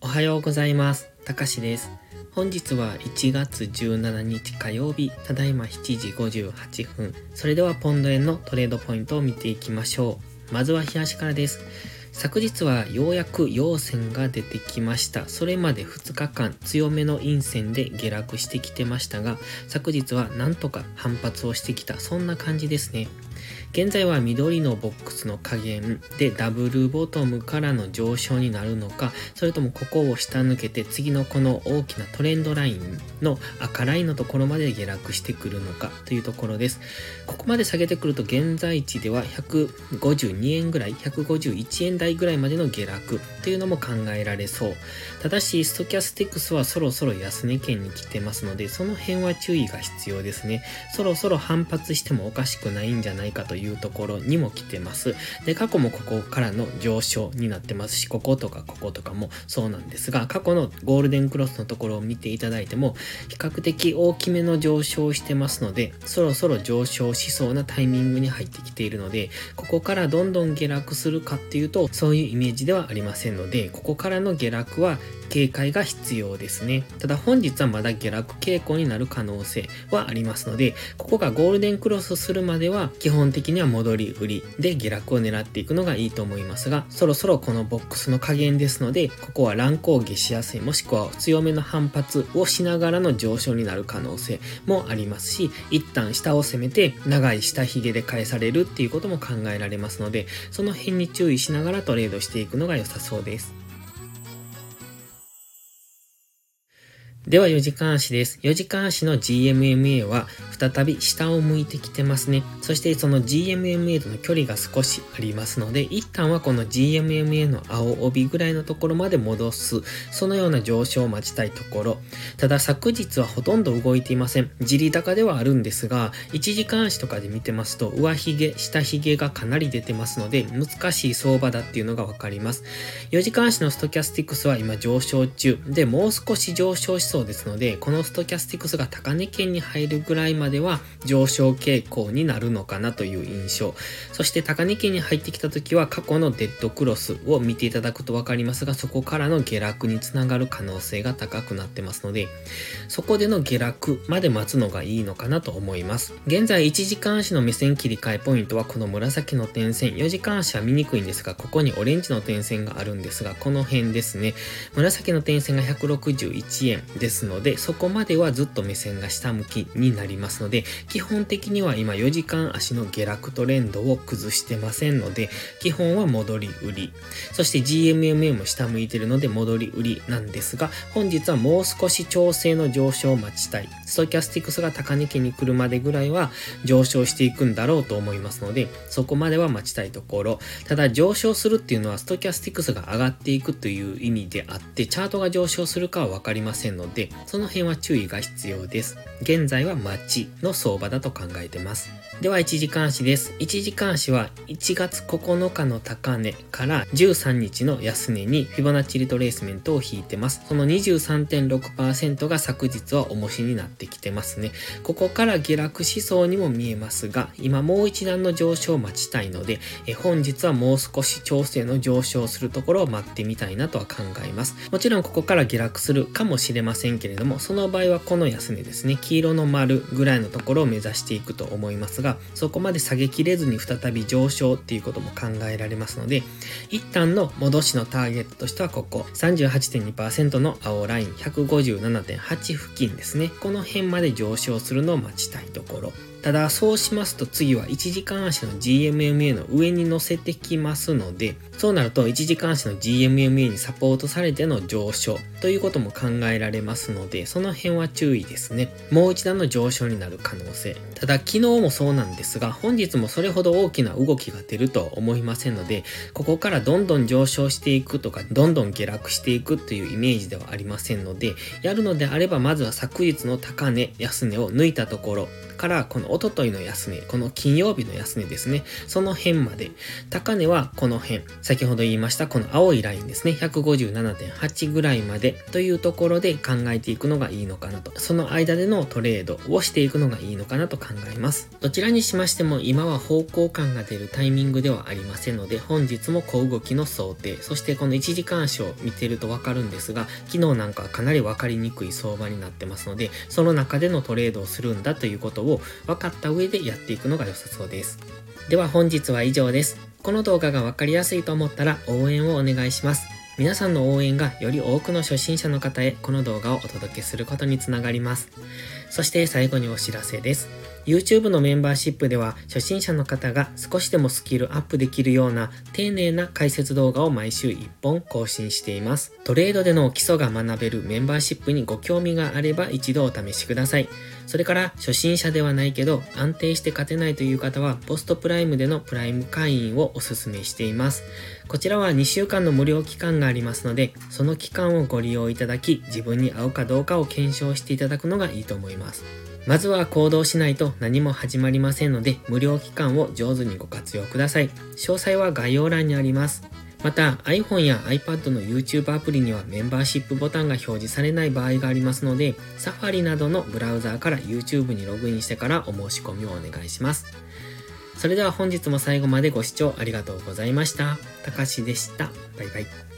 おはようございます。たかしです。本日は1月17日火曜日、ただいま7時58分。それではポンド円のトレードポイントを見ていきましょう。まずは東からです。昨日はようやく陽線が出てきました。それまで2日間強めの陰線で下落してきてましたが、昨日はなんとか反発をしてきた、そんな感じですね。現在は緑のボックスの加減でダブルボトムからの上昇になるのか、それともここを下抜けて次のこの大きなトレンドラインの赤ラインのところまで下落してくるのかというところです。ここまで下げてくると現在地では152円ぐらい、151円台ぐらいまでの下落というのも考えられそう。ただし、ストキャスティクスはそろそろ安値圏に来てますので、その辺は注意が必要ですね。そろそろ反発してもおかしくないんじゃないかというところにも来てます。で、過去もここからの上昇になってますし、こことかこことかもそうなんですが、過去のゴールデンクロスのところを見ていただいても、比較的大きめの上昇をしてますので、そろそろ上昇しそうなタイミングに入ってきているので、ここからどんどん下落するかっていうと、そういうイメージではありませんので、ここからの下落は警戒が必要ですね。ただ本日はまだ下落傾向になる可能性はありますので、ここがゴールデンクロスするまでは基本的には戻り売りで下落を狙っていくのがいいと思いますが、そろそろこのボックスの加減ですので、ここは乱高下しやすいもしくは強めの反発をしながらの上昇になる可能性もありますし、一旦下を攻めて長い下髭で返されるっていうことも考えられますので、その辺に注意しながらトレードしていくのが良さそうです。では4時間足です。4時間足の GMMA は再び下を向いてきてますね。そしてその GMMA との距離が少しありますので、一旦はこの GMMA の青帯ぐらいのところまで戻す、そのような上昇を待ちたいところ。ただ昨日はほとんど動いていません。地利高ではあるんですが、1時間足とかで見てますと、上髭、下髭がかなり出てますので、難しい相場だっていうのがわかります。4時間足のストキャスティクスは今上昇中で、もう少し上昇しそうですので、このストキャスティクスが高値圏に入るぐらいまでは上昇傾向になるのかなという印象。そして高値圏に入ってきた時は過去のデッドクロスを見ていただくとわかりますが、そこからの下落につながる可能性が高くなってますので、そこでの下落まで待つのがいいのかなと思います。現在1時間足の目線切り替えポイントはこの紫の点線、4時間足は見にくいんですが、ここにオレンジの点線があるんですが、この辺ですね。紫の点線が161円でですので、そこまではずっと目線が下向きになりますので、基本的には今4時間足の下落トレンドを崩してませんので、基本は戻り売り。そして GMMA も下向いてるので戻り売りなんですが、本日はもう少し調整の上昇を待ちたい。ストキャスティクスが高値圏に来るまでぐらいは上昇していくんだろうと思いますので、そこまでは待ちたいところ。ただ上昇するっていうのはストキャスティクスが上がっていくという意味であって、チャートが上昇するかはわかりませんので、その辺は注意が必要です。現在は待ちの相場だと考えてます。では1時間足です。1時間足は1月9日の高値から13日の安値にフィボナッチリトレースメントを引いてます。その23.6%が昨日は重しになってきてますね。ここから下落しそうにも見えますが、今もう一段の上昇を待ちたいので、え本日はもう少し調整の上昇するところを待ってみたいなとは考えます。もちろんここから下落するかもしれませんけれども、その場合はこの安値ですね、黄色の丸ぐらいのところを目指していくと思いますが、そこまで下げきれずに再び上昇っていうことも考えられますので、一旦の戻しのターゲットとしてはここ、38.2%の青ライン157.8付近ですね。この辺まで上昇するのを待ちたいところ。ただそうしますと次は1時間足の GMMA の上に乗せてきますので、そうなると1時間足の GMMA にサポートされての上昇ということも考えられますので、その辺は注意ですね。もう一段の上昇になる可能性。ただ昨日もそうなんですが、本日もそれほど大きな動きが出るとは思いませんので、ここからどんどん上昇していくとか、どんどん下落していくというイメージではありませんので、やるのであればまずは昨日の高値、安値を抜いたところからこのおとといの安値、この金曜日の安値ですね。その辺まで。高値はこの辺。先ほど言いましたこの青いラインですね。157.8ぐらいまでというところで考えていくのがいいのかなと。その間でのトレードをしていくのがいいのかなと考えます。どちらにしましても今は方向感が出るタイミングではありませんので、本日も小動きの想定、そしてこの1時間足を見てるとわかるんですが、昨日なんかはかなりわかりにくい相場になってますので、その中でのトレードをするんだということを分かった上でやっていくのが良さそうです。では本日は以上です。この動画がわかりやすいと思ったら応援をお願いします。皆さんの応援がより多くの初心者の方へこの動画をお届けすることにつながります。そして最後にお知らせです。YouTube のメンバーシップでは初心者の方が少しでもスキルアップできるような丁寧な解説動画を毎週1本更新しています。トレードでの基礎が学べるメンバーシップにご興味があれば一度お試しください。それから初心者ではないけど安定して勝てないという方はポストプライムでのプライム会員をお勧めしています。こちらは2週間の無料期間がありますので、その期間をご利用いただき自分に合うかどうかを検証していただくのがいいと思います。まずは行動しないと何も始まりませんので、無料期間を上手にご活用ください。詳細は概要欄にあります。また iPhone や iPad の YouTube アプリにはメンバーシップボタンが表示されない場合がありますので、Safari などのブラウザーから YouTube にログインしてからお申し込みをお願いします。それでは本日も最後までご視聴ありがとうございました。たかしでした。バイバイ。